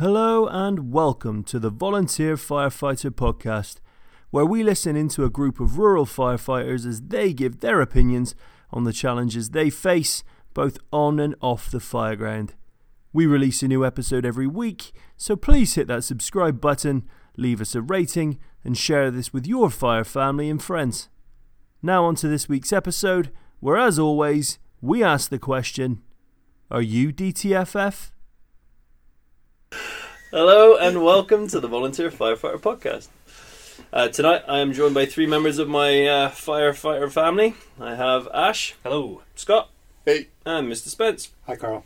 Hello and welcome to the Volunteer Firefighter Podcast, where we listen into a group of rural firefighters as they give their opinions on the challenges they face both on and off the fireground. We release a new episode every week, so please hit that subscribe button, leave us a rating, and share this with your fire family and friends. Now, on to this week's episode, where as always, we ask the question Are you DTFF? Hello and welcome to the Volunteer Firefighter Podcast. Uh, tonight I am joined by three members of my uh, firefighter family. I have Ash, Hello. Scott, Hey. and Mr. Spence. Hi, Carl.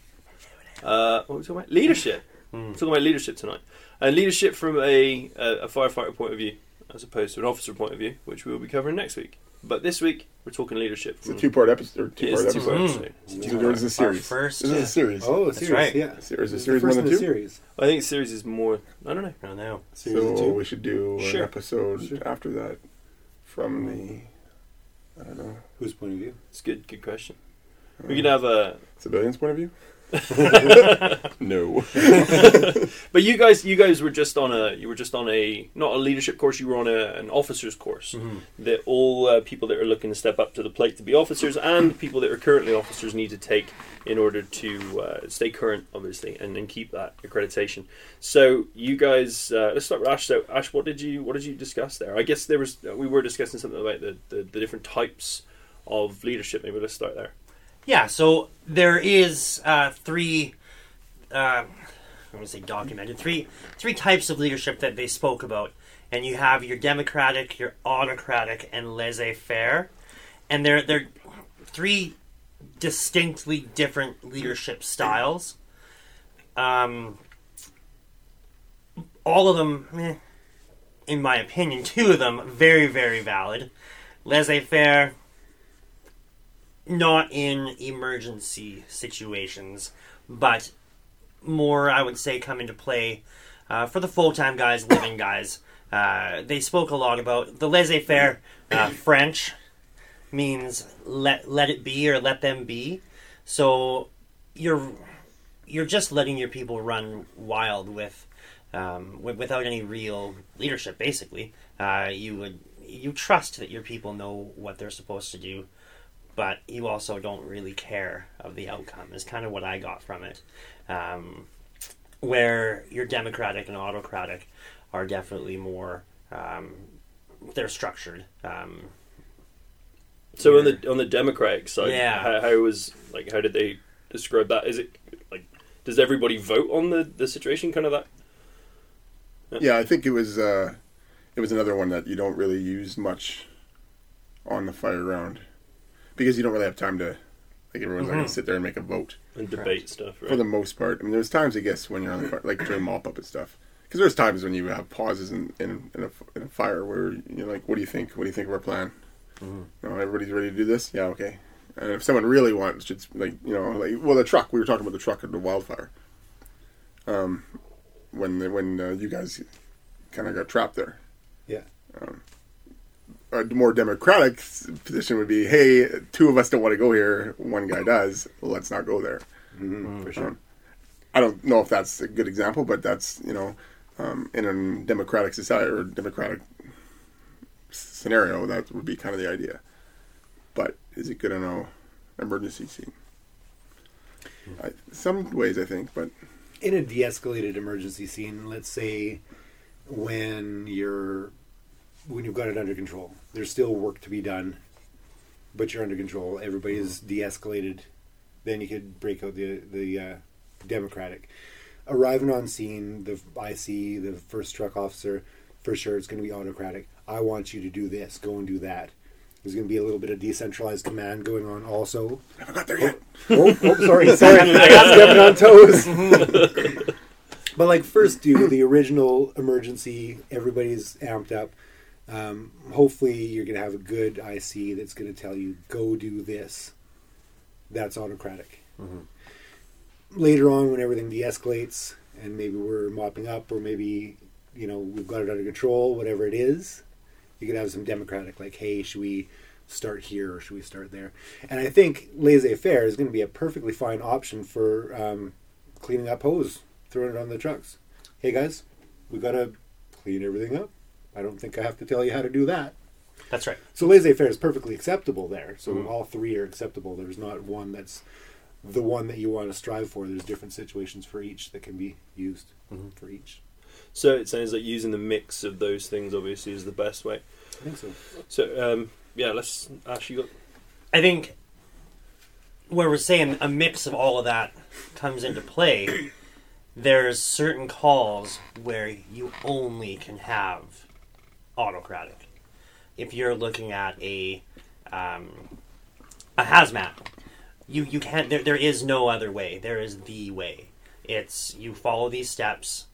Uh, what are we talking about? Leadership. We're talking about leadership tonight. And leadership from a, a, a firefighter point of view, as opposed to an officer point of view, which we will be covering next week. But this week we're talking leadership. It's a two-part episode. Two-part episode. two-part Mm. episode. It's a This two-part. is a series. first, This is a series. Oh, That's series, right. yeah. Series, a It's series the one first and in the two. series. I think series is more. I don't know. I don't know. Series So two. we should do Sure. an episode after that from the I don't know Whose point of view? It's good. Good question. We could have a. civilians' point of view. no. But you guys, you guys were just on a. You were just on a not a leadership course. You were on a, an officers course. That all uh, people that are looking to step up to the plate to be officers and people that are currently officers need to take in order to uh, stay current, obviously, and, and keep that accreditation. So you guys, uh, let's start with Ash. So Ash, what did you what did you discuss there? I guess there was we were discussing something about the, the, the different types of leadership. Maybe let's start there. Yeah, so there is uh, three. Uh, I'm going to say documented three three types of leadership that they spoke about, and you have your democratic, your autocratic, and laissez-faire, and they're they're three distinctly different leadership styles. Um, all of them, eh, in my opinion, two of them very very valid. Laissez-faire, not in emergency situations, but more, I would say, come into play uh, for the full time guys, living guys. Uh, they spoke a lot about the laissez faire uh, French means let let it be or let them be. So you're you're just letting your people run wild with um, wi- without any real leadership. Basically, uh, you would you trust that your people know what they're supposed to do but you also don't really care of the outcome is kind of what I got from it. Um, where your democratic and autocratic are definitely more um, they're structured. Um, So on the on the Democratic side, Yeah. how, how was like how did they describe that? Is it like does everybody vote on the the situation? Kind of that. yeah, I think it was. Uh, it was another one that you don't really use much on the fire ground because you don't really have time to. Like everyone's not going Mhm. to sit there and make a vote. and debate stuff, right? for the most part. I mean, there's times I guess when you're on the fire, like during mop up and stuff. Because there's times when you have pauses in in, in, a, in a fire where you're like, "What do you think? What do you think of our plan? Mhm. No, everybody's ready to do this. Yeah, okay." And if someone really wants, it's like you know, like well, the truck. We were talking about the truck at the wildfire. Um, when the, when uh, you guys kind of got trapped there. Yeah. Um, a more democratic position would be, "Hey, two of us don't want to go here. One guy does. Let's not go there." Mm-hmm, for sure. Um, I don't know if that's a good example, but that's you know, um, in a democratic society or democratic scenario, that would be kind of the idea. But is it good in a emergency scene? I, some ways, I think, but In a de-escalated emergency scene, let's say when you're when you've got it under control, there's still work to be done, but you're under control. Everybody's de-escalated. Then you could break out the the uh, democratic. Arriving on scene, the IC, the first truck officer, for sure it's going to be autocratic. I want you to do this. Go and do that. There's going to be a little bit of decentralized command going on also. haven't got there yet. oh, oh, sorry, sorry, stepping on toes. but like first, do the original emergency. Everybody's amped up. Um, hopefully, you're going to have a good IC that's going to tell you go do this. That's autocratic. Later on, when everything de-escalates and maybe we're mopping up, or maybe you know we've got it under control, whatever it is, you could have some democratic, like, hey, should we start here or should we start there? And I think laissez-faire is going to be a perfectly fine option for um, cleaning up hose, throwing it on the trucks. hey guys, we gotta clean everything up. I don't think I have to tell you how to do that. That's right. So laissez-faire is perfectly acceptable there. So Mhm. all three are acceptable. There's not one that's the one that you want to strive for. There's different situations for each that can be used Mhm. for each. So it sounds like using the mix of those things obviously is the best way. I think so. So um, yeah, let's actually go. I think where we're saying a mix of all of that comes into play, there's certain calls where you only can have autocratic. If you're looking at a um, a hazmat, you you can't. There, there is no other way. There is the way. It's you follow these steps.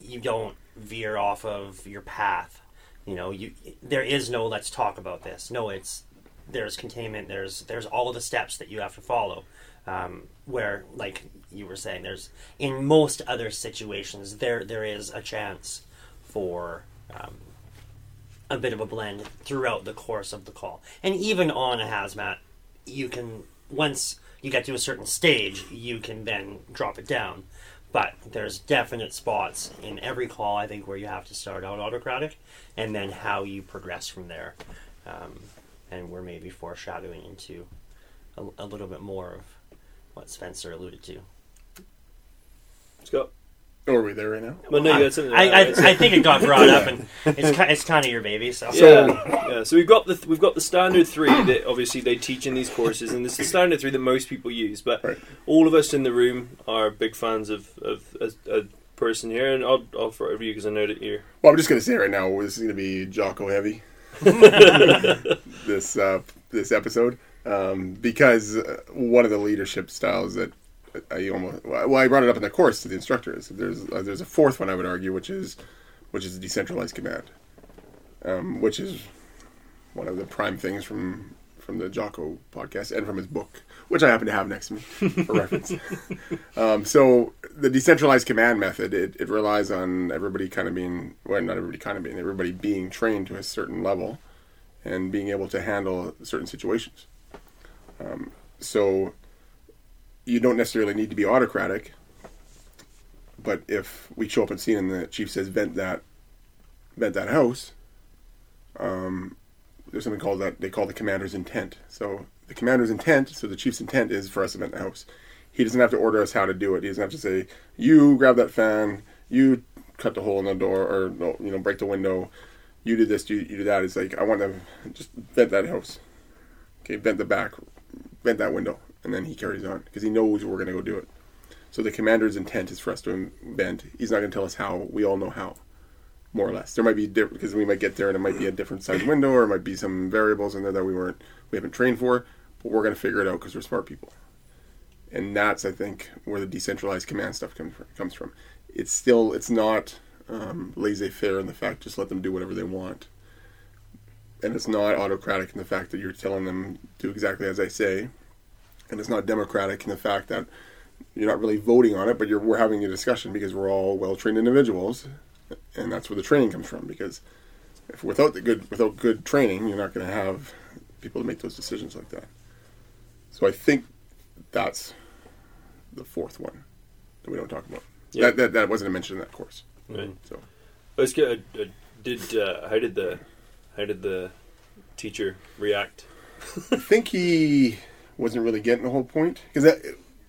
You don't veer off of your path. You know, you there is no let's talk about this. No, it's there's containment. There's there's all the steps that you have to follow. Um, where, like you were saying, there's in most other situations there there is a chance for um, a bit of a blend throughout the course of the call, and even on a hazmat, you can once you get to a certain stage, you can then drop it down. But there's definite spots in every call, I think, where you have to start out autocratic, and then how you progress from there. Um, and we're maybe foreshadowing into a, a little bit more of what Spencer alluded to. Scott. Or are we there right now? Well, no, I, you had something. I, I. I think it got brought up, and it's ki- it's kind of your baby. So yeah, yeah. So we've got the we've got the standard three that obviously they teach in these courses, and it's the standard three that most people use. But Right. all of us in the room are big fans of of a, a person here, and I'll I'll throw it over you because I know that you're. Well, I'm just going to say right now, this is going to be Jocko heavy. this uh, this episode, um, because uh, one of the leadership styles that I almost well, I brought it up in the course to the instructors. There's uh, there's a fourth one I would argue, which is which is decentralized command, um, which is one of the prime things from from the Jocko podcast and from his book, which I happen to have next to me for reference. Um, so the decentralized command method, it, it relies on everybody kind of being, well, not everybody kind of being, everybody being trained to a certain level and being able to handle certain situations. Um, so you don't necessarily need to be autocratic, but if we show up and scene and the chief says vent that, vent that house, um, there's something called that they call the commander's intent. So the commander's intent, so the chief's intent is for us to vent the house. He doesn't have to order us how to do it. He doesn't have to say, "You grab that fan, you cut the hole in the door, or you know, break the window. You do this, you, you do that." It's like I want to just vent that house. Okay, vent the back, vent that window, and then he carries on because he knows we're going to go do it. So the commander's intent is for us to vent. He's not going to tell us how. We all know how more or less. There might be different because we might get there and it might be a different size window or it might be some variables in there that we weren't we haven't trained for, but we're going to figure it out because we're smart people. And that's I think where the decentralized command stuff comes from, comes from. It's still it's not um, laissez-faire in the fact just let them do whatever they want, and it's not autocratic in the fact that you're telling them do exactly as I say, and it's not democratic in the fact that you're not really voting on it, but you're we're having a discussion because we're all well-trained individuals and that's where the training comes from. Because if without the good without good training, you're not going to have people to make those decisions like that. So I think that's the fourth one that we don't talk about. Yeah. That, that that wasn't mentioned in that course. Right. So Let's get. Uh, uh, did uh, how did the how did the teacher react? I think he wasn't really getting the whole point because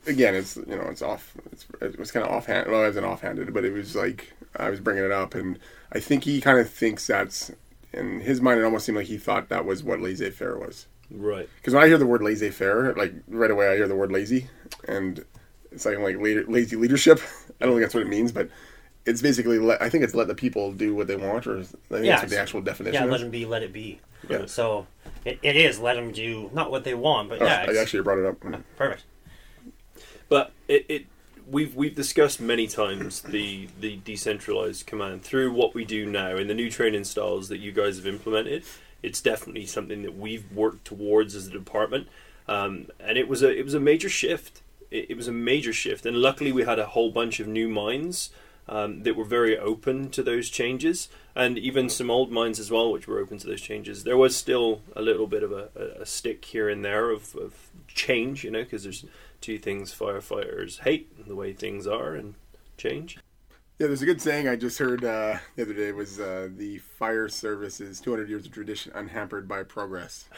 again, it's you know it's off. It's, it was kind of offhand. Well, it wasn't offhanded, but it was like I was bringing it up, and I think he kind of thinks that's in his mind. It almost seemed like he thought that was what laissez-faire was. Right. Because when I hear the word laissez-faire, like right away I hear the word lazy, and it's like like lazy leadership. I don't think that's what it means, but it's basically let, I think it's let the people do what they want, or I think Yeah, that's the actual definition. yeah, let them be, let it be. Yeah. So it, it is let them do not what they want, but Oh, yeah, I actually brought it up. perfect. But it, it we've we've discussed many times the the decentralized command through what we do now and the new training styles that you guys have implemented. It's definitely something that we've worked towards as a department, um, and it was a it was a major shift. It, it was a major shift, and luckily we had a whole bunch of new minds um, that were very open to those changes, and even some old mines as well, which were open to those changes. There was still a little bit of a, a, stick here and there of, of change, you know, because there's two things firefighters hate the way things are and change. Yeah, there's a good saying I just heard uh, the other day was uh, the fire service is 200 years of tradition unhampered by progress,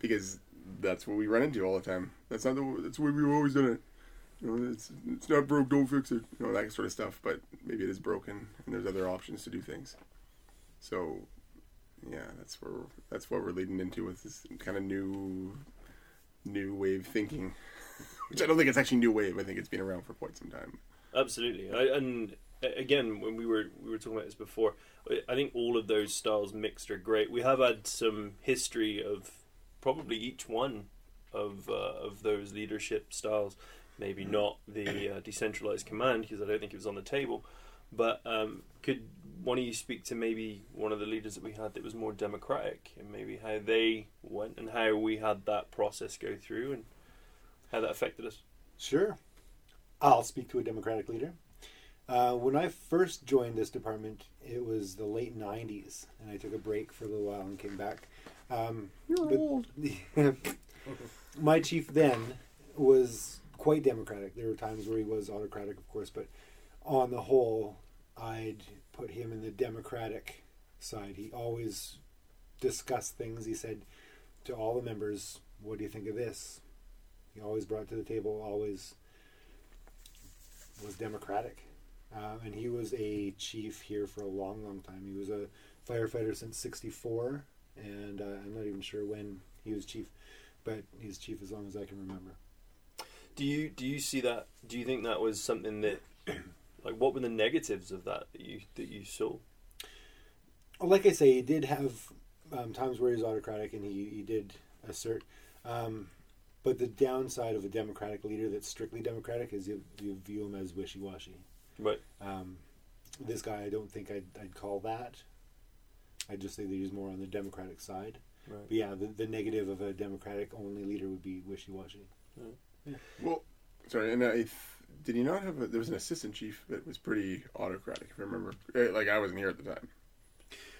because that's what we run into all the time. That's not the that's way we've always done it. You know, it's it's not broke, don't fix it. You know that sort of stuff. But maybe it is broken, and there's other options to do things. So, yeah, that's where that's what we're leading into with this kind of new new wave thinking, which I don't think it's actually new wave. I think it's been around for quite some time. Absolutely, I, and again, when we were we were talking about this before, I- think all of those styles mixed are great. We have had some history of probably each one of uh, of those leadership styles. Maybe not the uh, decentralized command because I don't think it was on the table. But um, could one of you speak to maybe one of the leaders that we had that was more democratic, and maybe how they went and how we had that process go through and how that affected us? Sure. I'll speak to a Democratic leader. Uh, when I first joined this department, it was the late 90s, and I took a break for a little while and came back. Um, You're old. my chief then was quite democratic. There were times where he was autocratic, of course, but on the whole, I'd put him in the democratic side. He always discussed things. He said to all the members, "What do you think of this?" He always brought to the table. Always was democratic, uh, and he was a chief here for a long, long time. He was a firefighter since '64, and uh, I'm not even sure when he was chief, but he's chief as long as I can remember. Do you do you see that? Do you think that was something that, like, what were the negatives of that that you that you saw? Well, like I say, he did have um, times where he was autocratic, and he, he did assert. Um, but the downside of a democratic leader that's strictly democratic is you, you view him as wishy washy. Right. Um, this guy, I don't think I'd, I'd call that. I'd just say that he's more on the democratic side. Right. But yeah, the, the negative of a democratic only leader would be wishy washy. Well, sorry, and I th- did he not have? A, there was an assistant chief that was pretty autocratic, if I remember. Eh, Like I wasn't here at the time,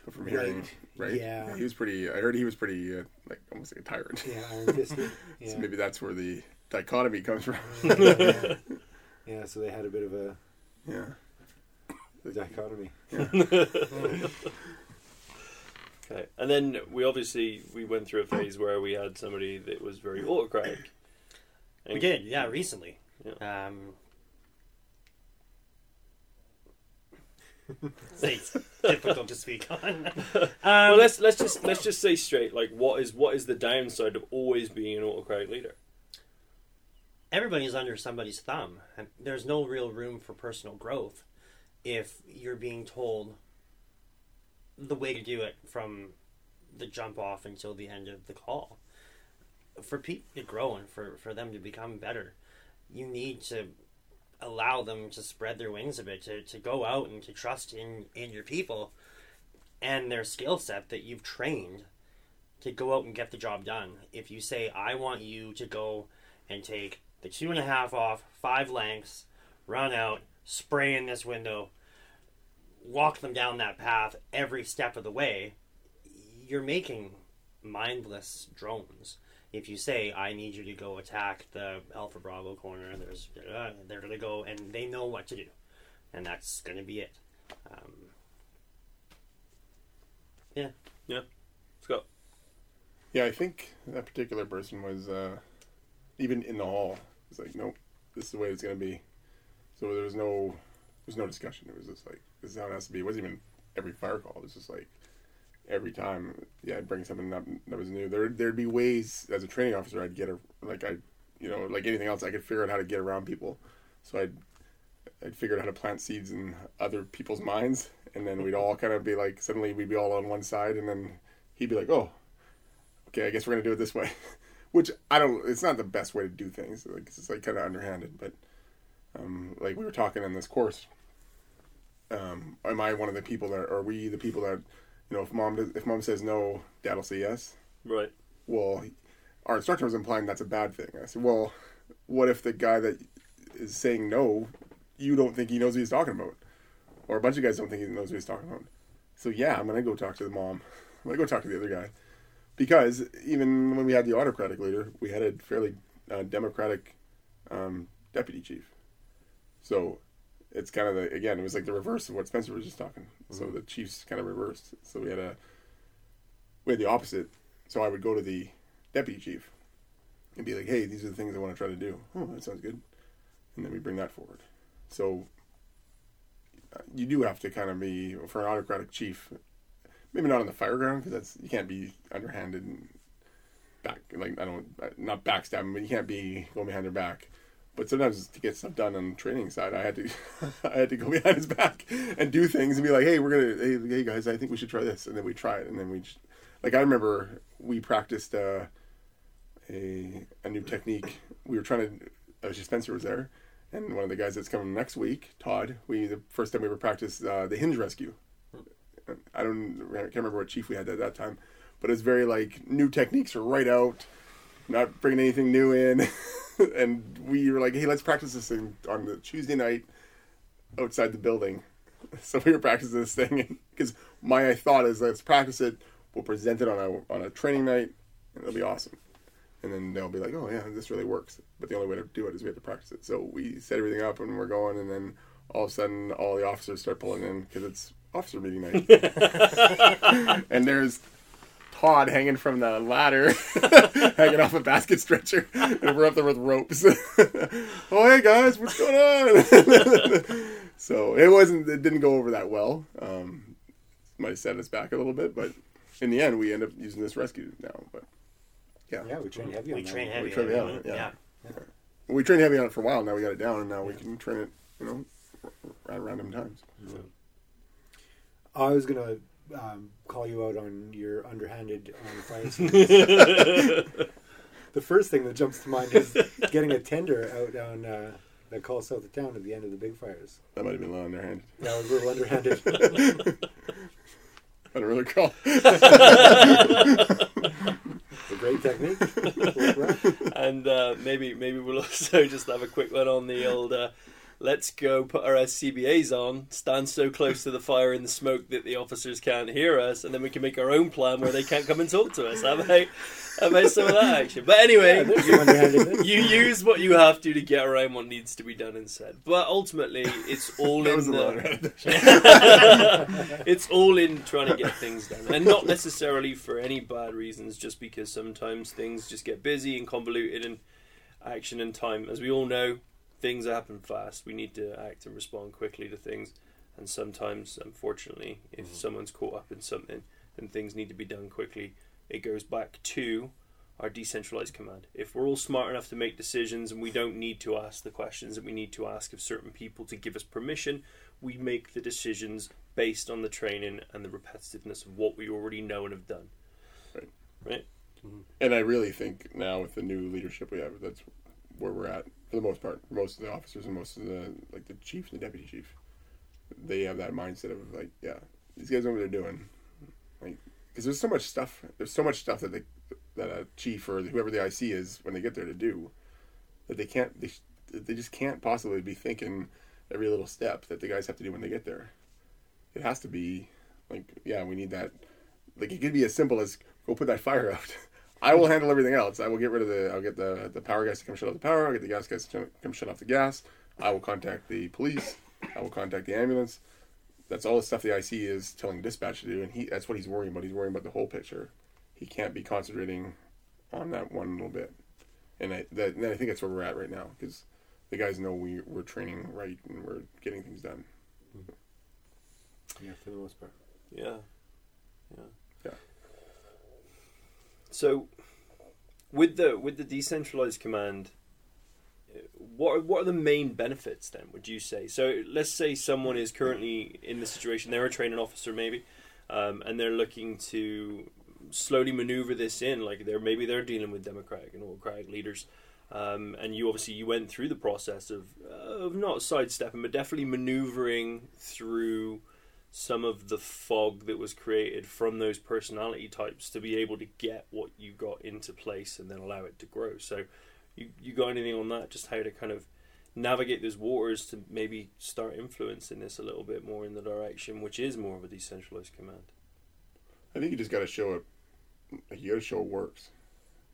but from hearing, Right. right? Yeah. he was pretty. I heard he was pretty, uh, like almost like a tyrant. Yeah, iron fisted. Yeah. so maybe that's where the dichotomy comes from. yeah. yeah, so they had a bit of a yeah. dichotomy. Okay. And then we obviously we went through a phase where we had somebody that was very autocratic. We did, yeah, recently. Yeah. Um, it's difficult to speak on. Um, well, let's let's just let's just say straight. Like, what is what is the downside of always being an autocratic leader? everybody's under somebody's thumb, and there's no real room for personal growth if you're being told the way to do it from the jump off until the end of the call. For people to grow and for, for them to become better, you need to allow them to spread their wings a bit, to, to go out and to trust in, in your people and their skill set that you've trained to go out and get the job done. If you say, I want you to go and take the two and a half off, five lengths, run out, spray in this window, walk them down that path every step of the way, you're making mindless drones. If you say, I need you to go attack the Alpha Bravo corner, there's uh, they're going to go and they know what to do. And that's going to be it. Um, yeah. Scott. Yeah, I think that particular person was uh, even in the hall. It's like, nope, this is the way it's going to be. So there was no, there was no discussion. It was just like, this is how it has to be. It wasn't even every fire call. It was just like every time, yeah, I'd bring something up that was new. There, there'd be ways as a training officer, I'd get a like I, you know, like anything else, I could figure out how to get around people. So I'd, I'd figure out how to plant seeds in other people's minds, and then we'd all kind of be like, suddenly we'd be all on one side, and then he'd be like, oh, okay, I guess we're gonna do it this way. Which I don't. It's not the best way to do things. Like it's like kind of underhanded. But um, like we were talking in this course, um, am I one of the people that are we the people that you know if mom does, if mom says no, dad'll say yes. Right. Well, our instructor was implying that's a bad thing. I said, well, what if the guy that is saying no, you don't think he knows what he's talking about, or a bunch of guys don't think he knows what he's talking about. So yeah, I'm gonna go talk to the mom. I'm gonna go talk to the other guy because even when we had the autocratic leader, we had a fairly uh, democratic um, deputy chief. So it's kind of the again, it was like the reverse of what Spencer was just talking. So the Chiefs kind of reversed. So we had a we had the opposite. So I would go to the deputy chief and be like, "Hey, these are the things I want to try to do." Oh, that sounds good. And then we bring that forward. So uh, you do have to kind of be for an autocratic chief. Maybe not on the fire ground because that's you can't be underhanded and back like I don't not backstabbing, but you can't be going behind their back. But sometimes to get stuff done on the training side, I had to I had to go behind his back and do things and be like, hey, we're gonna hey, hey guys, I think we should try this, and then we try it, and then we just, like I remember we practiced uh, a a new technique. We were trying to. Uh, Spencer was there, and one of the guys that's coming next week, Todd. We the first time we ever practiced uh, the hinge rescue. I don't I can't remember what chief we had at that time, but it's very like new techniques are right out, not bringing anything new in, and we were like, hey, let's practice this thing on the Tuesday night outside the building. So we were practicing this thing because my thought is let's practice it. We'll present it on a on a training night, and it'll be awesome. And then they'll be like, oh yeah, this really works. But the only way to do it is we have to practice it. So we set everything up and we're going, and then all of a sudden all the officers start pulling in because it's officer meeting night. and there's Todd hanging from the ladder, hanging off a basket stretcher, and we're up there with ropes. oh, hey guys, what's going on? so it wasn't, it didn't go over that well. Um, might have set us back a little bit, but in the end, we end up using this rescue now. But yeah, Yeah, we train heavy on We train one. heavy. train on heavy, it, yeah. yeah. we trained heavy on it for a while. Now we got it down, and now we can train it, you know, at random times. I was gonna um, call you out on your underhanded on fire escape. the first thing that jumps to mind is getting a tender out on uh, that calls south of town at the end of the big fires. That might have been a little underhanded. That was a little underhanded. I don't really recall. a great technique. and uh, maybe maybe we'll also just have a quick one on the old. Uh, Let's go put our SCBAs on, stand so close to the fire and the smoke that the officers can't hear us, and then we can make our own plan where they can't come and talk to us. How about, how about some of that action? But anyway, there's some you use what you have to to get around what needs to be done and said. But ultimately, it's all in was a little the, it's all in trying to get things done, and not necessarily for any bad reasons. Just because sometimes things just get busy and convoluted, and action and time, as we all know, things happen fast. We need to act and respond quickly to things, and sometimes, unfortunately, if mm-hmm. someone's caught up in something, then things need to be done quickly. It goes back to our decentralized command. If we're all smart enough to make decisions and we don't need to ask the questions that we need to ask of certain people to give us permission, we make the decisions based on the training and the repetitiveness of what we already know and have done. Right. Right? Mm-hmm. And I really think now with the new leadership we have, that's where we're at for the most part. Most of the officers and most of the like the chief and the deputy chief, they have that mindset of like, yeah, these guys know what they're doing. Like, because there's so much stuff. There's so much stuff that they that a chief or whoever the IC is when they get there to do that they can't. They they just can't possibly be thinking every little step that the guys have to do when they get there. It has to be like, yeah, we need that. Like it could be as simple as go put that fire out. I will handle everything else. I will get rid of the. I'll get the the power guys to come shut off the power. I'll get the gas guys to come shut off the gas. I will contact the police. I will contact the ambulance. That's all the stuff the IC is telling dispatch to do, and he that's what he's worrying about. He's worrying about the whole picture. He can't be concentrating on that one little bit, and I that and I think that's where we're at right now because the guys know we we're training right and we're getting things done. Mm-hmm. yeah, for the most part. Yeah. Yeah. So with the with the decentralized command uh, what are, what are the main benefits then would you say? So let's say someone is currently in the situation they're a training officer maybe um, and they're looking to slowly maneuver this in like they're maybe they're dealing with democratic and autocratic leaders um, and you obviously you went through the process of of not sidestepping but definitely maneuvering through some of the fog that was created from those personality types to be able to get what you got into place and then allow it to grow. So, you you got anything on that? Just how to kind of navigate those waters to maybe start influencing this a little bit more in the direction which is more of a decentralized command. I think you just got to show it. You got to show it works,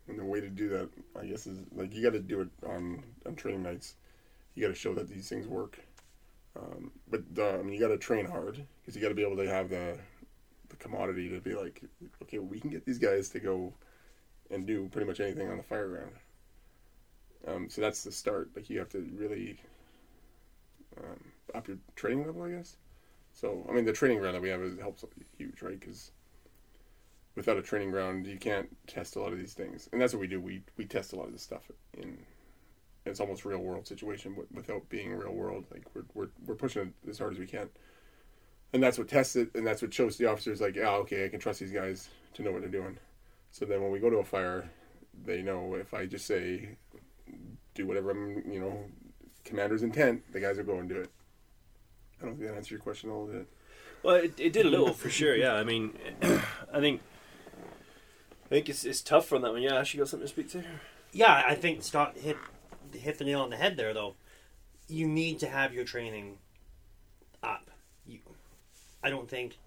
and the way to do that, I guess, is like you got to do it on on training nights. You got to show that these things work. Um, but I mean, you got to train hard because you got to be able to have the the commodity to be like, okay, we can get these guys to go and do pretty much anything on the fire ground. Um, so that's the start. Like you have to really um, up your training level, I guess. So I mean, the training ground that we have is, helps huge, right? Because without a training ground, you can't test a lot of these things, and that's what we do. We we test a lot of this stuff in. It's almost real world situation, but without being real world. Like we're we're we're pushing it as hard as we can, and that's what tests it, and that's what shows the officers like, oh, okay, I can trust these guys to know what they're doing. So then when we go to a fire, they know if I just say, do whatever I'm, you know, commander's intent, the guys will go and do it. I don't think that answers your question a little bit. Well, it, it did a little for sure. Yeah, I mean, I think I think it's it's tough on that one. Yeah, Ash, you got something to speak to? Yeah, I think Scott hit hit the nail on the head there. Though, you need to have your training up. You, I don't think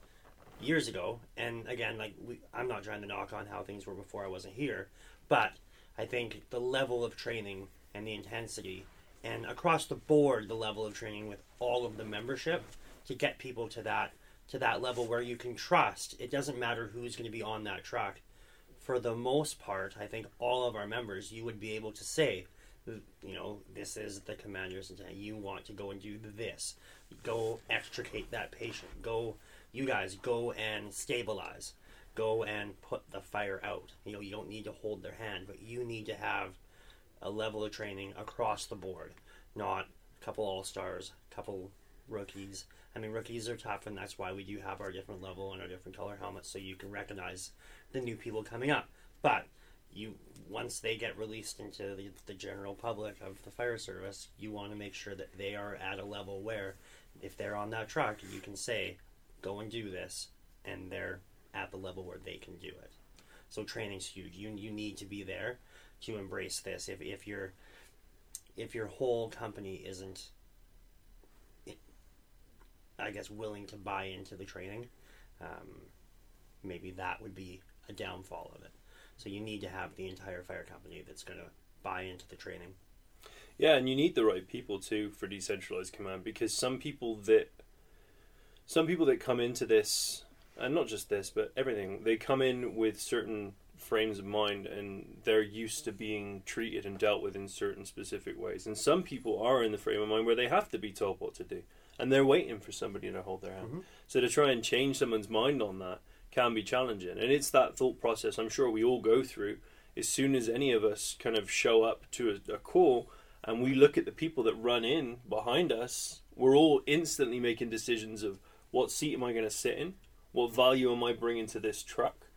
years ago, and again, like we, I'm not trying to knock on how things were before I wasn't here, but I think the level of training and the intensity, and across the board, the level of training with all of the membership to get people to that to that level where you can trust. It doesn't matter who's going to be on that track. For the most part, I think all of our members, you would be able to say, you know, this is the commander's intent. You want to go and do this. Go extricate that patient. Go, you guys, go and stabilize. Go and put the fire out. You know, you don't need to hold their hand, but you need to have a level of training across the board, not a couple all stars, a couple rookies. I mean, rookies are tough, and that's why we do have our different level and our different color helmets, so you can recognize the new people coming up. But you, once they get released into the, the general public of the fire service, you want to make sure that they are at a level where, if they're on that truck, you can say, "Go and do this," and they're at the level where they can do it. So training's huge. You you need to be there to embrace this. If if your if your whole company isn't I guess, willing to buy into the training, um, maybe that would be a downfall of it. So you need to have the entire fire company that's going to buy into the training. Yeah, and you need the right people too for decentralized command because some people that some people that come into this and not just this but everything they come in with certain frames of mind and they're used to being treated and dealt with in certain specific ways and some people are in the frame of mind where they have to be told what to do and they're waiting for somebody to hold their hand. Mm-hmm. So to try and change someone's mind on that can be challenging, and it's that thought process I'm sure we all go through. As soon as any of us kind of show up to a, a call and we look at the people that run in behind us, we're all instantly making decisions of what seat am I going to sit in, what value am I bringing to this truck,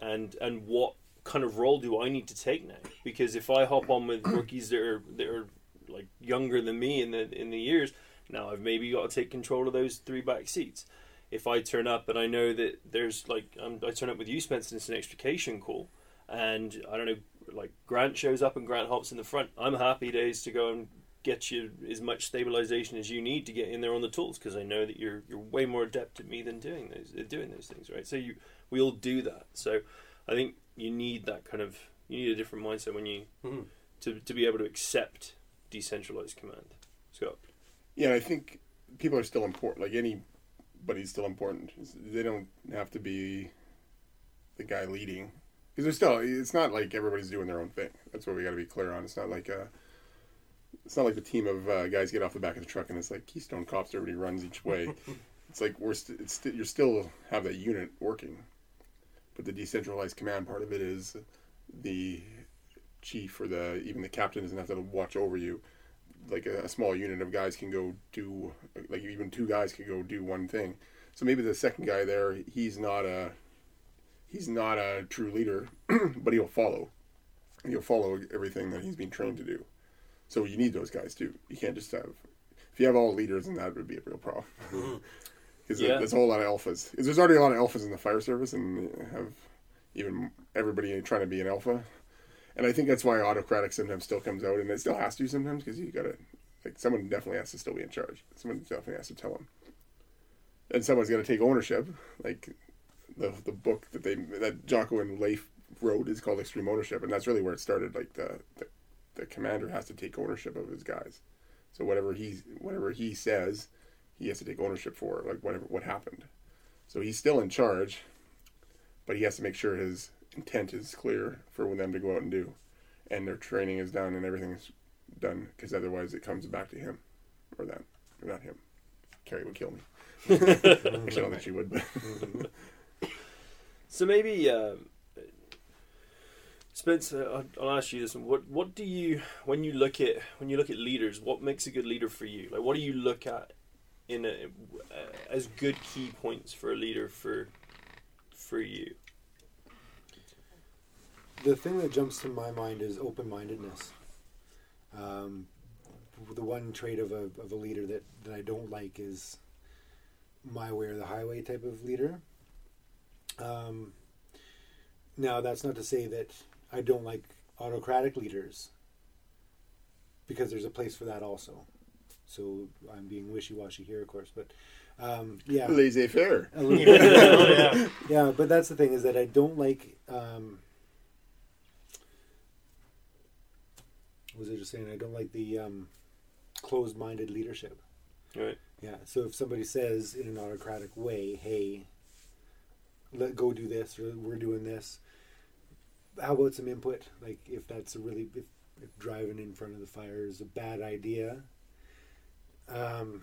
and and what kind of role do I need to take now? Because if I hop on with rookies that are that are like younger than me in the in the years, now I've maybe got to take control of those three back seats. If I turn up and I know that there's like um, I turn up with you, Spencer, and it's an extrication call, and I don't know, like Grant shows up and Grant hops in the front. I'm happy days to go and get you as much stabilization as you need to get in there on the tools because I know that you're you're way more adept at me than doing those doing those things, right? So you we all do that. So I think you need that kind of you need a different mindset when you mm-hmm. to to be able to accept decentralized command. Scott. Yeah, I think people are still important. Like anybody's still important. They don't have to be the guy leading because they're still. It's not like everybody's doing their own thing. That's what we got to be clear on. It's not like a. It's not like the team of uh, guys get off the back of the truck and it's like Keystone Cops. Everybody runs each way. it's like we're st- it's st- you still have that unit working, but the decentralized command part of it is the chief or the even the captain doesn't have to watch over you like a, a, small unit of guys can go do like even two guys can go do one thing. So maybe the second guy there, he's not a he's not a true leader, but he'll follow. He'll follow everything that he's been trained to do. So you need those guys too. You can't just have if you have all leaders, and that would be a real problem. Because mm-hmm. yeah. there's a whole lot of alphas. There's already a lot of alphas in the fire service, and have even everybody trying to be an alpha and I think that's why autocratic sometimes still comes out, and it still has to sometimes because you got to like someone definitely has to still be in charge. Someone definitely has to tell them, and someone's got to take ownership. Like the the book that they that Jocko and Leif wrote is called Extreme Ownership, and that's really where it started. Like the the, the commander has to take ownership of his guys. So whatever he whatever he says he has to take ownership for, like whatever what happened. So he's still in charge, but he has to make sure his intent is clear for them to go out and do, and their training is done and everything's done, because otherwise it comes back to him or them, or not him. Carrie would kill me. Actually, I don't think she would, but So maybe, um, Spencer, I'll, I'll ask you this: one. What what do you when you look at when you look at leaders? What makes a good leader for you? Like, what do you look at in a, uh, as good key points for a leader for for you? The thing that jumps to my mind is open mindedness. Um, the one trait of a, of a leader that, that I don't like is my way or the highway type of leader. Um, now, that's not to say that I don't like autocratic leaders, because there's a place for that also. So I'm being wishy washy here, of course, but um, yeah. laissez faire. A little bit. Oh, yeah. yeah, but that's the thing is that I don't like. Um, was I just saying? I don't like the um, closed-minded leadership. Right. Yeah. So if somebody says in an autocratic way, "Hey, let go do this," or "We're doing this," how about some input? Like if that's a really if, if driving in front of the fire is a bad idea. Um,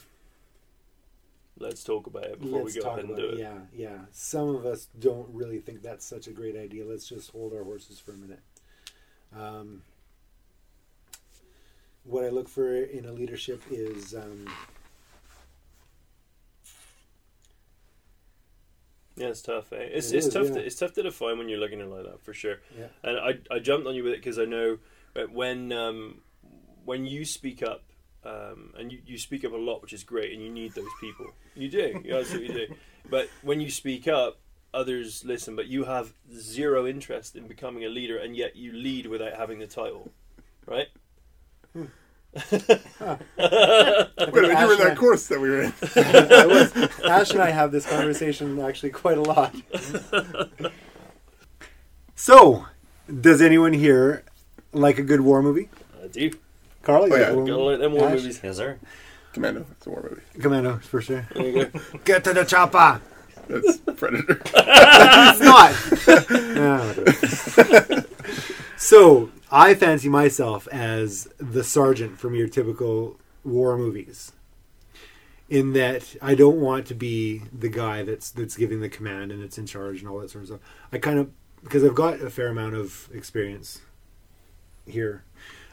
Let's talk about it before we go ahead and do it. it. Yeah, yeah. Some of us don't really think that's such a great idea. Let's just hold our horses for a minute. Um, what I look for in a leadership is um, Yeah, it's tough. Eh? It's It it's is, tough. yeah. To, it's tough to define when you're looking at it like that for sure. yeah, And I I jumped on you with it because I know that when um, when you speak up. Um, and you, you speak up a lot, which is great, and you need those people. You do, you absolutely do. But when you speak up, others listen. But you have zero interest in becoming a leader, and yet you lead without having the title, right? Hmm. Wait a minute, you were in that course that we were in. I was, Ash and I have this conversation actually quite a lot. so, does anyone here like a good war movie? I do. Carl, oh, you Oh, yeah. war Gotta movie? like them war Ash? movies. Yes, sir. Commando. It's a war movie. Commando, for sure. There you go. Get to the chopper. That's Predator. It's not. Yeah, whatever. so I fancy myself as the sergeant from your typical war movies. In that I don't want to be the guy that's that's giving the command and it's in charge and all that sort of stuff. I kind of because I've got a fair amount of experience here,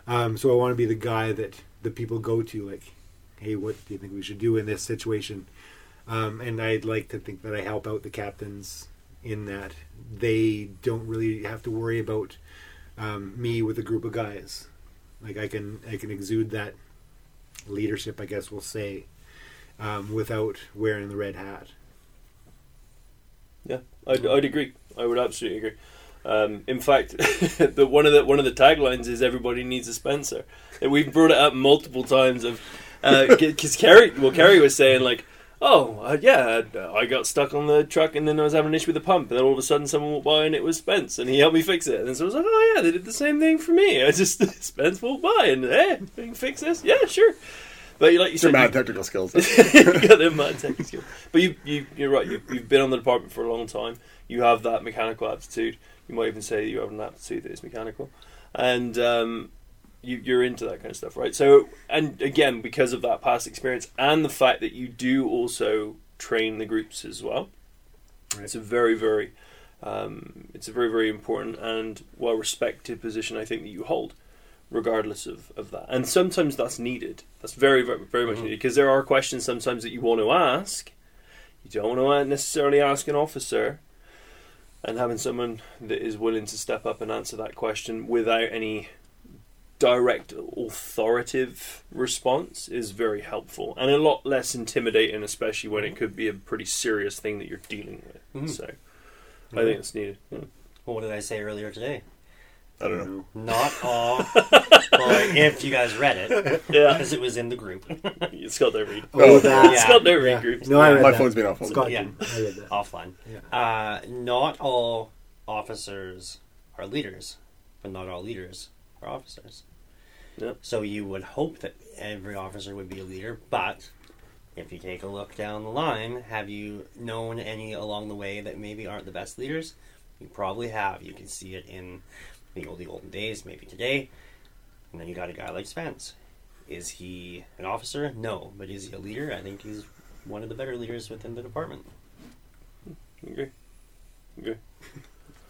um, so I want to be the guy that the people go to. Like, hey, what do you think we should do in this situation? Um, and I'd like to think that I help out the captains in that they don't really have to worry about um, me with a group of guys. Like I can I can exude that leadership, I guess we'll say, um, without wearing the red hat. Yeah, I'd, I'd agree. I would absolutely agree. Um, in fact, the one of the one of the taglines is "Everybody needs a Spencer." And we've brought it up multiple times. Of because Kerry, well, Kerry was saying like, "Oh, uh, yeah, I got stuck on the truck, and then I was having an issue with the pump, and then all of a sudden someone walked by, and it was Spence, and he helped me fix it." And so I was like, "Oh yeah, they did the same thing for me. I just Spence walked by, and hey, we can fix this. Yeah, sure." But you like you said, mad you- technical skills. you got them mad tech skills. But you, you, you're right. You've, you've been on the department for a long time. You have that mechanical aptitude. You might even say you have an aptitude that is mechanical, and um, you, you're into that kind of stuff, right? So, and again, because of that past experience and the fact that you do also train the groups as well, Right. it's a very, very, um, it's a very, very important and well respected position. I think that you hold regardless of, of that. And sometimes that's needed. That's very, very, very much Mhm. needed because there are questions sometimes that you want to ask. You don't want to necessarily ask an officer, and having someone that is willing to step up and answer that question without any direct authoritative response is very helpful and a lot less intimidating, especially when it could be a pretty serious thing that you're dealing with. Mhm. So, I think it's needed. Yeah. Well, what did I say earlier today? I don't know. Not all. well, if you guys read it, Yeah, because it was in the group. Scott don't read. Oh, that. Yeah. Scott don't read Yeah. groups. No, I read My that. phone's been off. all day. Scott Yeah. did. I read that. Offline. Yeah. Uh, not all officers are leaders, but not all leaders are officers. Yep. So you would hope that every officer would be a leader, but if you take a look down the line, have you known any along the way that maybe aren't the best leaders? You probably have. You can see it in the old, the olden days, maybe today. And then you got a guy like Spence. Is he an officer? No. But is he a leader? I think he's one of the better leaders within the department. Okay. Okay.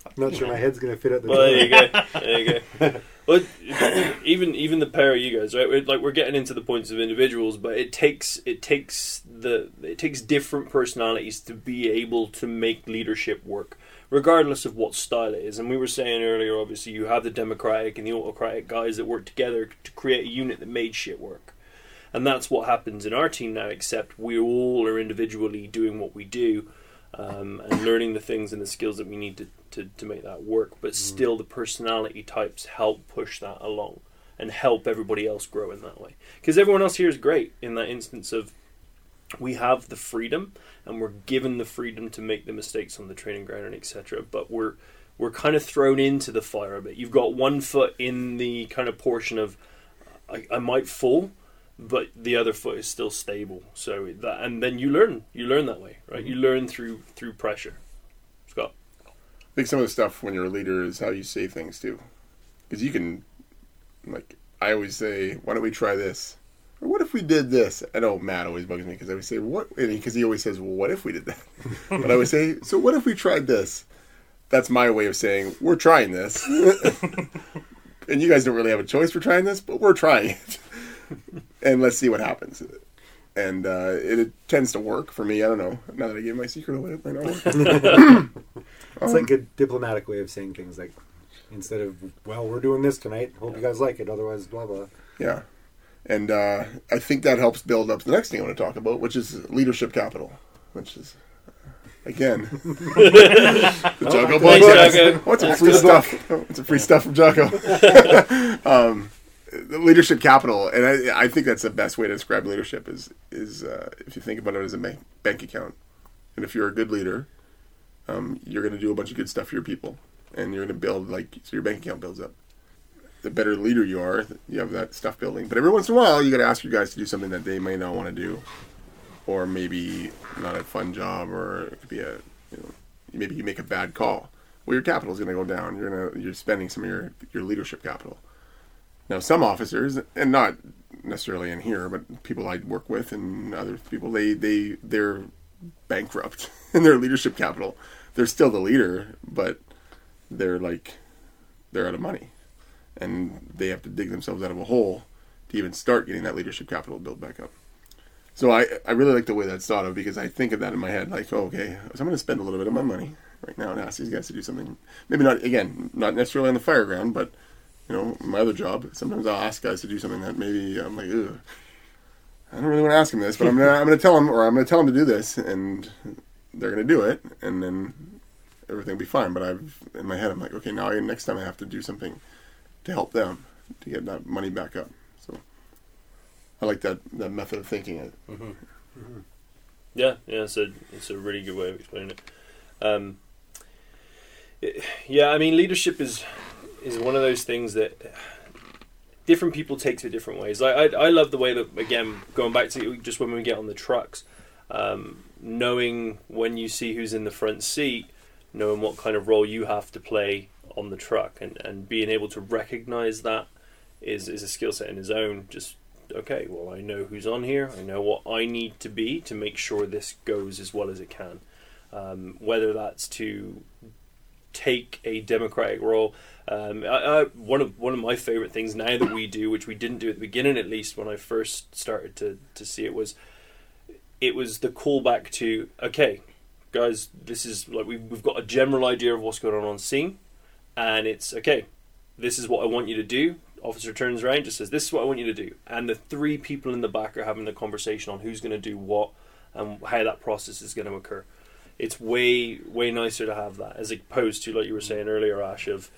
I'm not sure my head's going to fit out the Well, door. there you go. There you go. Well, even even the pair of you guys, right? Like we're getting into the points of individuals, but it takes it takes the it takes different personalities to be able to make leadership work, regardless of what style it is. And we were saying earlier, obviously, you have the democratic and the autocratic guys that work together to create a unit that made shit work. And that's what happens in our team now, except we all are individually doing what we do um, and learning the things and the skills that we need to, to, to make that work. But still, the personality types help push that along and help everybody else grow in that way. Because everyone else here is great in that instance of we have the freedom and we're given the freedom to make the mistakes on the training ground and etc. But we're we're kind of thrown into the fire a bit. You've got one foot in the kind of portion of I, I might fall, but the other foot is still stable. So that and then you learn. You learn that way, right? You mm-hmm. learn through through pressure. Scott. I think some of the stuff when you're a leader is how you say things too, because you can, like, I always say, "Why don't we try this?" Or what if we did this? I know oh, Matt always bugs me because I always say, "What?" Because he always says, "Well, what if we did that?" but I always say, "So what if we tried this?" That's my way of saying we're trying this, and you guys don't really have a choice for trying this, but we're trying it, and let's see what happens. And uh, it, it tends to work for me. I don't know. Now that I gave my secret away, it might not work. It's like a diplomatic way of saying things like, instead of, well, we're doing this tonight. Hope you guys like it. Otherwise, blah, blah. Yeah. And uh, I think that helps build up the next thing I want to talk about, which is leadership capital, which is, again, the Jocko Thanks, podcast. Jocko. What's a free stuff? What's a free stuff from Jocko? um, the leadership capital, and I, I think that's the best way to describe leadership is is uh, if you think about it as a bank, account, and if you're a good leader, um, you're going to do a bunch of good stuff for your people, and you're going to build like so your bank account builds up the better leader you are, you have that stuff building. But every once in a while, you got to ask your guys to do something that they may not want to do, or maybe not a fun job, or it could be a, you know, maybe you make a bad call. Well, your capital is going to go down. You're gonna you're spending some of your your leadership capital. Now, some officers, and not necessarily in here, but people I work with and other people, they they they're bankrupt in their leadership capital. They're still the leader, but they're like they're out of money and they have to dig themselves out of a hole to even start getting that leadership capital built back up. So I, I really like the way that's thought of because I think of that in my head like, oh, okay, so I'm going to spend a little bit of my money right now and ask these guys to do something. Maybe not, again, not necessarily on the fire ground, but, you know, my other job, sometimes I'll ask guys to do something that maybe I'm like, ugh, I don't really want to ask them this, but I'm to I'm gonna tell them, or I'm to tell them to do this, and they're to do it, and then everything will be fine. But I've, in my head, I'm like, okay, now I, next time I have to do something to help them to get that money back up. So I like that that method of thinking. It. Mm-hmm. Mm-hmm. Yeah, yeah, it's a it's a really good way of explaining it. Um, it- yeah, I mean, leadership is is one of those things that different people take to different ways. Like I, I love the way that again going back to just when we get on the trucks, um, knowing when you see who's in the front seat, knowing what kind of role you have to play on the truck, and, and being able to recognize that is is a skill set in its own. Just okay, well, I know who's on here. I know what I need to be to make sure this goes as well as it can. Um, whether that's to take a democratic role. Um, I, I, one of one of my favorite things now that we do, which we didn't do at the beginning, at least when I first started to, to see it, was it was the callback to okay, guys, this is like we've, we've got a general idea of what's going on on scene, and it's okay. This is what I want you to do. Officer turns around, just says, "This is what I want you to do," and the three people in the back are having the conversation on who's going to do what and how that process is going to occur. It's way way nicer to have that as opposed to like you were saying earlier, Ash, of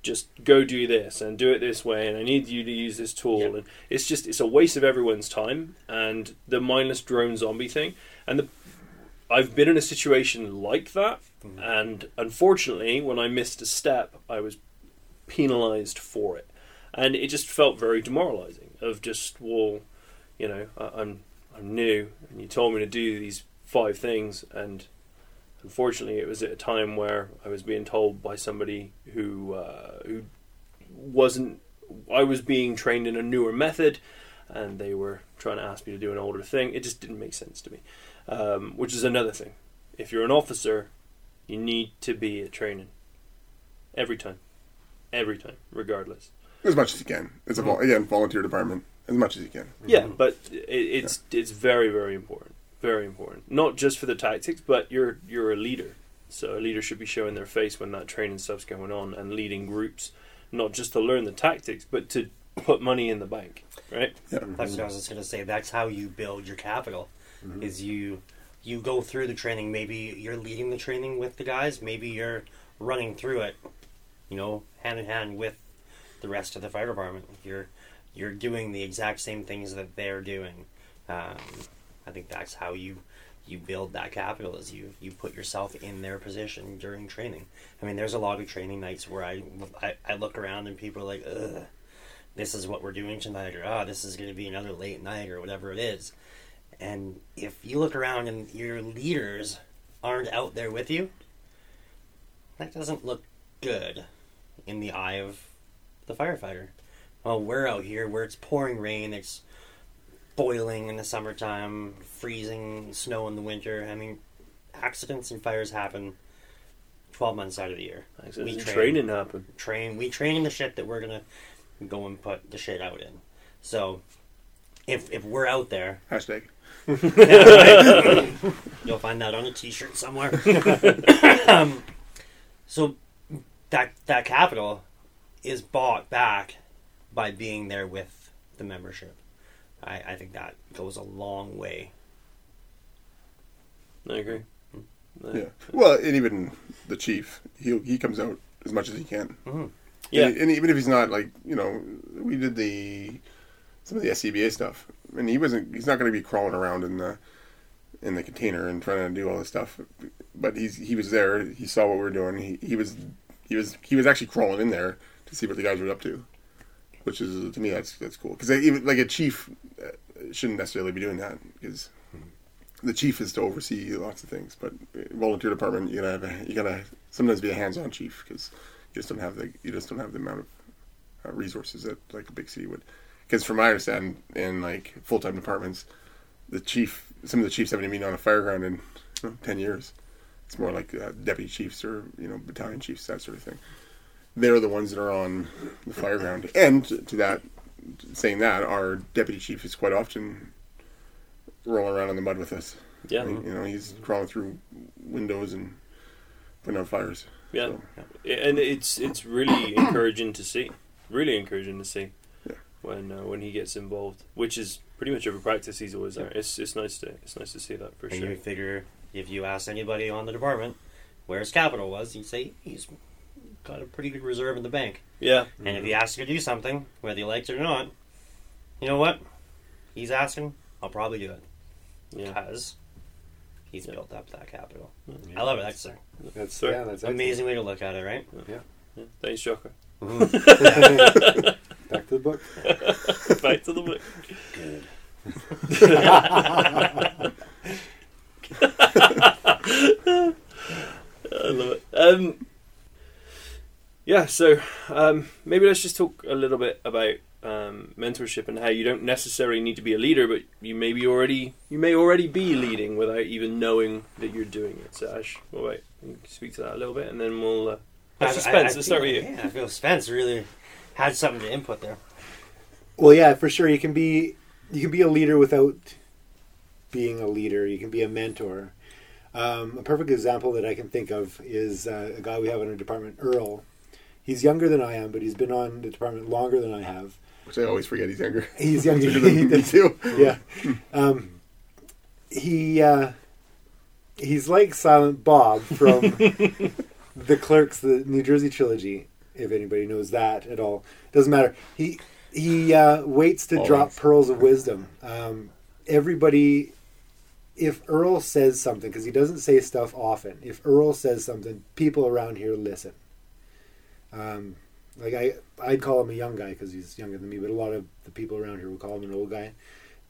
just go do this and do it this way, and I need you to use this tool, Yeah. and it's just it's a waste of everyone's time. And the mindless drone zombie thing, and the I've been in a situation like that, hmm. and unfortunately, when I missed a step, I was penalised for it, and it just felt very demoralising. Of just, well, you know, I, I'm I'm new, and you told me to do these five things, and unfortunately, it was at a time where I was being told by somebody who uh, who wasn't. I was being trained in a newer method, and they were trying to ask me to do an older thing. It just didn't make sense to me, um, which is another thing. If you're an officer, you need to be at training every time, every time, regardless. As much as you can. It's a vol- again volunteer department. As much as you can. Yeah, but it, it's it's very very important, very important. Not just for the tactics, but you're you're a leader, so a leader should be showing their face when that training stuff's going on and leading groups, not just to learn the tactics, but to put money in the bank, right? That's what I was just gonna say. That's how you build your capital. Is you you go through the training. Maybe you're leading the training with the guys. Maybe you're running through it. You know, hand in hand with the rest of the fire department. You're you're doing the exact same things that they're doing. Um, I think that's how you you build that capital. Is you you put yourself in their position during training. I mean, there's a lot of training nights where I I, I look around and people are like, ugh this is what we're doing tonight, or ah, this is going to be another late night, or whatever it is. And if you look around and your leaders aren't out there with you, that doesn't look good in the eye of the firefighter. Well, we're out here where it's pouring rain, it's boiling in the summertime, freezing snow in the winter. I mean, accidents and fires happen 12 months out of the year. We train. training happen. train we train in the shit that we're gonna go and put the shit out in. So if if we're out there, Hashtag. you'll find that on a T-shirt somewhere. um, so that that capital is bought back by being there with the membership. I, I think that goes a long way. I agree. Hmm. Yeah. Well, and even the chief, he he comes out as much as he can. Mm-hmm. Yeah. And, and even if he's not like you know, we did the some of the SCBA stuff, and he wasn't. He's not going to be crawling around in the in the container and trying to do all this stuff. But he's he was there. He saw what we were doing. He he was he was he was actually crawling in there to see what the guys were up to, which is to me that's that's cool because even like a chief uh, shouldn't necessarily be doing that because the chief is to oversee lots of things, but volunteer department you gotta have a, you gotta sometimes be a hands-on chief because you just don't have the you just don't have the amount of uh, resources that like a big city would. Because from my understanding, in like full-time departments, the chief some of the chiefs haven't even been on a fire ground in you know, ten years. It's more like uh, deputy chiefs or you know battalion chiefs that sort of thing. They're the ones that are on the fire ground, and to that, saying that, our deputy chief is quite often rolling around in the mud with us. Yeah. You know, he's crawling through windows and putting out fires. Yeah, So, and it's it's really encouraging to see. Really encouraging to see Yeah. when uh, when he gets involved, which is pretty much every practice he's always there. It's it's nice to it's nice to see that for And sure. you figure if you ask anybody on the department where his capital was, you'd say he's got a pretty good reserve in the bank. Yeah, And if he asks you to do something, whether you like it or not, you know what? He's asking, I'll probably do it. yeah. Because he's Yeah. built up that capital. I love it. That's an That's Sorry. yeah, that's amazing way to look at it, right? yeah. Thanks, Jocko. Back to the book. Back to the book. Good. I love it. Um, yeah, so um, maybe let's just talk a little bit about um, mentorship and how you don't necessarily need to be a leader, but you maybe already you may already be leading without even knowing that you're doing it. So Ash, all right, you can speak to that a little bit, and then we'll. Uh, I- let's I- Spence, I let's start with you. Yeah, I feel Spence really had something to input there. Well, yeah, for sure. You can be you can be a leader without being a leader. You can be a mentor. Um, a perfect example that I can think of is uh, a guy we have in our department, Earl. He's younger than I am, but he's been on the department longer than I have. which I always forget he's younger. He's younger than me too. yeah. Um, he uh, he's like Silent Bob from the Clerks, the New Jersey trilogy. If anybody knows that at all, doesn't matter. He he uh, waits to Always. drop pearls of wisdom. Um, everybody, if Earl says something, because he doesn't say stuff often. If Earl says something, people around here listen. Um, like I, I'd call him a young guy because he's younger than me, but a lot of the people around here would call him an old guy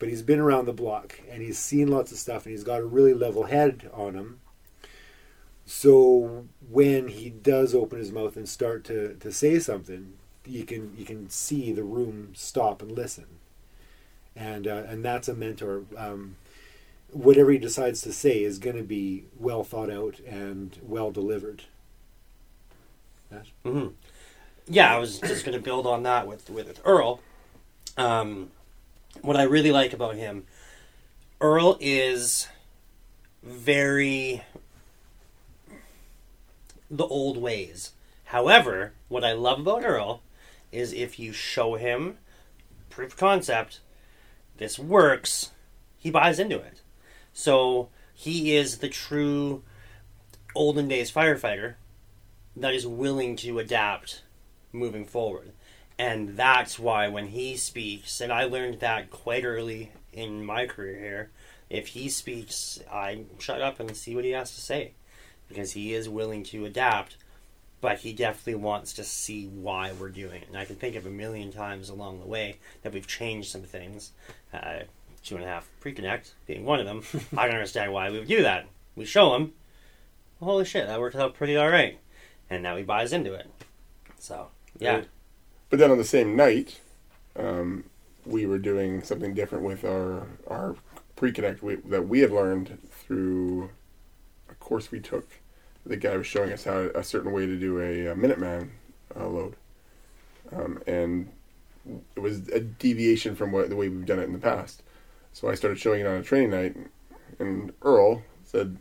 but he's been around the block and he's seen lots of stuff and he's got a really level head on him. So when he does open his mouth and start to, to say something, you can you can see the room stop and listen, and uh, and that's a mentor. Um, whatever he decides to say is going to be well thought out and well delivered. Hmm Yeah, I was just going to build on that with with Earl. Um, what I really like about him, Earl is very the old ways. However, what I love about Earl is if you show him proof of concept, this works, he buys into it. So he is the true olden days firefighter that is willing to adapt moving forward. And that's why when he speaks, and I learned that quite early in my career here, if he speaks, I shut up and see what he has to say. Because he is willing to adapt, but he definitely wants to see why we're doing it. And I can think of a million times along the way that we've changed some things. Uh, two and a half pre-connect being one of them. I don't understand why we would do that. We show him, holy shit, that worked out pretty alright. And now he buys into it. So, yeah. But then on the same night, um, we were doing something different with our our pre-connect we, that we had learned through a course we took. The guy was showing us how a certain way to do a, a Minuteman uh, load, um, and it was a deviation from what the way we've done it in the past. So I started showing it on a training night, and Earl said,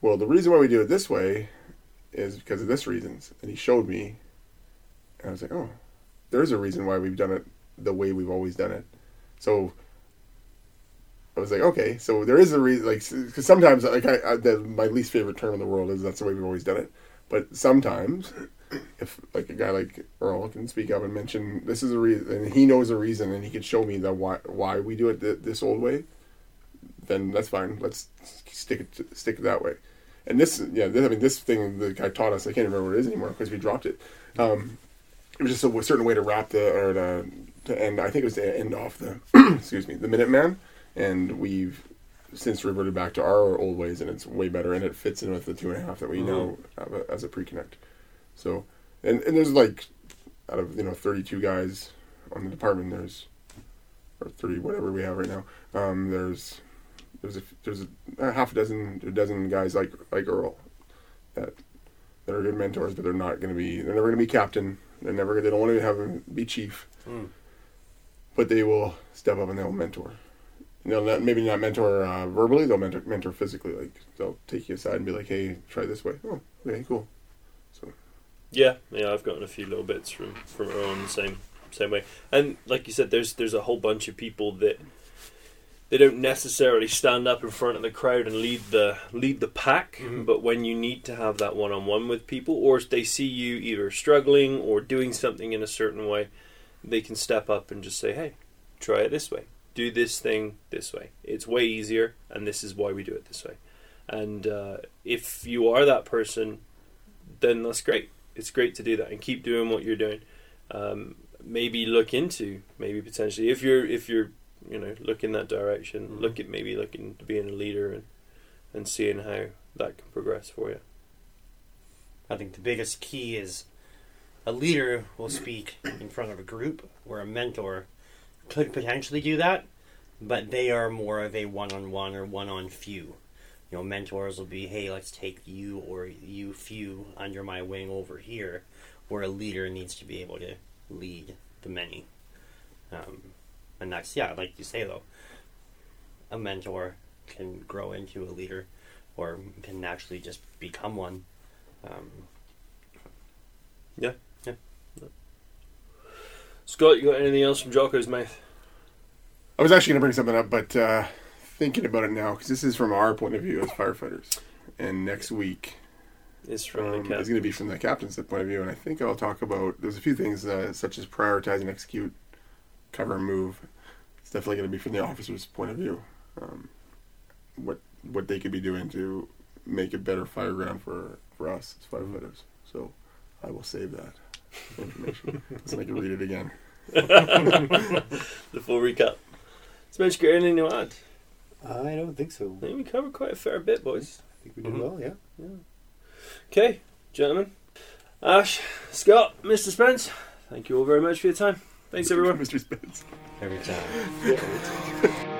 "Well, the reason why we do it this way is because of this reasons." And he showed me, and I was like, "Oh, there's a reason why we've done it the way we've always done it." So I was like, "Okay, so there is a reason." Like, because sometimes, like, I, I the, my least favorite term in the world is that's the way we've always done it. But sometimes, if like a guy like Earl can speak up and mention this is a reason, and he knows a reason, and he can show me the why why we do it th- this old way, then that's fine. Let's stick it to, stick it that way. And this, yeah, this, I mean, this thing the guy taught us. I can't remember what it is anymore because we dropped it. Um, it was just a certain way to wrap the or to to end. I think it was to end off the excuse me the Minuteman, and we've since reverted back to our old ways, and it's way better, and it fits in with the two and a half that we now have a, as a pre-connect. So, and and there's like out of you know 32 guys on the department, there's or 30 whatever we have right now. Um, there's there's a there's a, a half a dozen a dozen guys like like Earl that that are good mentors, but they're not going to be they're never going to be captain. They're never they don't want to have him be chief, Mm. but they will step up and they'll mentor. They'll not, maybe not mentor uh, verbally. They'll mentor mentor physically. Like they'll take you aside and be like, "Hey, try this way." Oh, okay, cool. So Yeah, yeah, I've gotten a few little bits from from Earl in the same same way. And like you said, there's there's a whole bunch of people that they don't necessarily stand up in front of the crowd and lead the lead the pack, but when you need to have that one on one with people, or if they see you either struggling or doing something in a certain way, they can step up and just say, "Hey, try it this way. Do this thing this way. It's way easier, and this is why we do it this way." And uh, if you are that person, then that's great. It's great to do that and keep doing what you're doing. Um, maybe look into maybe potentially if you're if you're you know look in that direction, Mhm. look at maybe looking to being a leader and and seeing how that can progress for you. I think the biggest key is a leader will speak in front of a group, where a mentor could potentially do that, but they are more of a one on one or one on few. You know, mentors will be, hey, let's take you or you few under my wing over here, where a leader needs to be able to lead the many. Um, and that's, yeah, like you say though, a mentor can grow into a leader or can actually just become one. Um, yeah. yeah. yeah. Scott, you got anything else from Jocko's mouth? I was actually going to bring something up, but uh, thinking about it now because this is from our point of view as firefighters, and next week It's from um, the is going to be from the captain's point of view, and I think I'll talk about there's a few things uh, such as prioritize and execute, cover and move. It's definitely going to be from the officer's point of view. Um, what what they could be doing to make a better fire ground for for us as firefighters. So I will save that information so I can read it again. the full recap. Spence, got anything to add? I don't think so. I think we covered quite a fair bit, boys. I think we did Mhm. well. Yeah. Okay, gentlemen. Ash, Scott, Mr. Spence, thank you all very much for your time. Thanks, everyone. Mr. Spence. Every time.